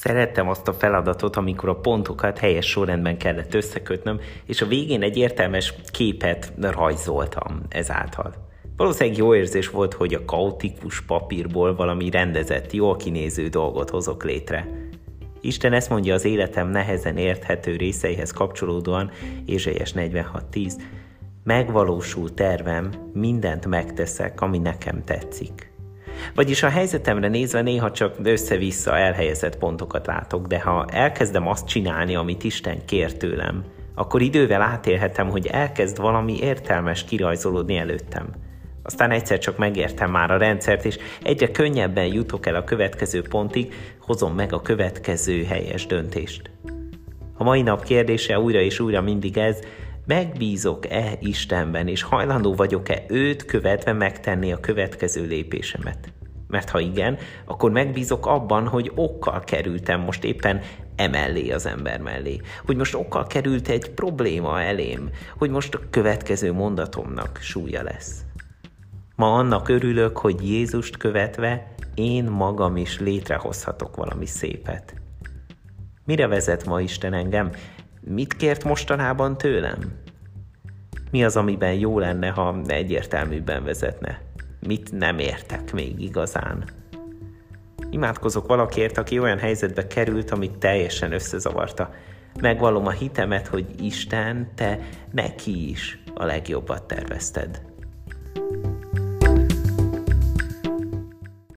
Szerettem azt a feladatot, amikor a pontokat helyes sorrendben kellett összekötnöm, és a végén egy értelmes képet rajzoltam ezáltal. Valószínűleg jó érzés volt, hogy a kaotikus papírból valami rendezett, jól kinéző dolgot hozok létre. Isten ezt mondja az életem nehezen érthető részeihez kapcsolódóan, Ézsaies 46.10, megvalósul tervem, mindent megteszek, ami nekem tetszik. Vagyis a helyzetemre nézve néha csak össze-vissza elhelyezett pontokat látok, de ha elkezdem azt csinálni, amit Isten kér tőlem, akkor idővel átélhetem, hogy elkezd valami értelmes kirajzolódni előttem. Aztán egyszer csak megértem már a rendszert, és egyre könnyebben jutok el a következő pontig, hozom meg a következő helyes döntést. A mai nap kérdése újra és újra mindig ez, megbízok-e Istenben, és hajlandó vagyok-e őt követve megtenni a következő lépésemet? Mert ha igen, akkor megbízok abban, hogy okkal kerültem most éppen emellé az ember mellé. Hogy most okkal került egy probléma elém, hogy most a következő mondatomnak súlya lesz. Ma annak örülök, hogy Jézust követve én magam is létrehozhatok valami szépet. Mire vezet ma Isten engem? Mit kért mostanában tőlem? Mi az, amiben jó lenne, ha egyértelműbben vezetne? Mit nem értek még igazán? Imádkozok valakért, aki olyan helyzetbe került, amit teljesen összezavarta. Megvallom a hitemet, hogy Isten, te neki is a legjobbat tervezted.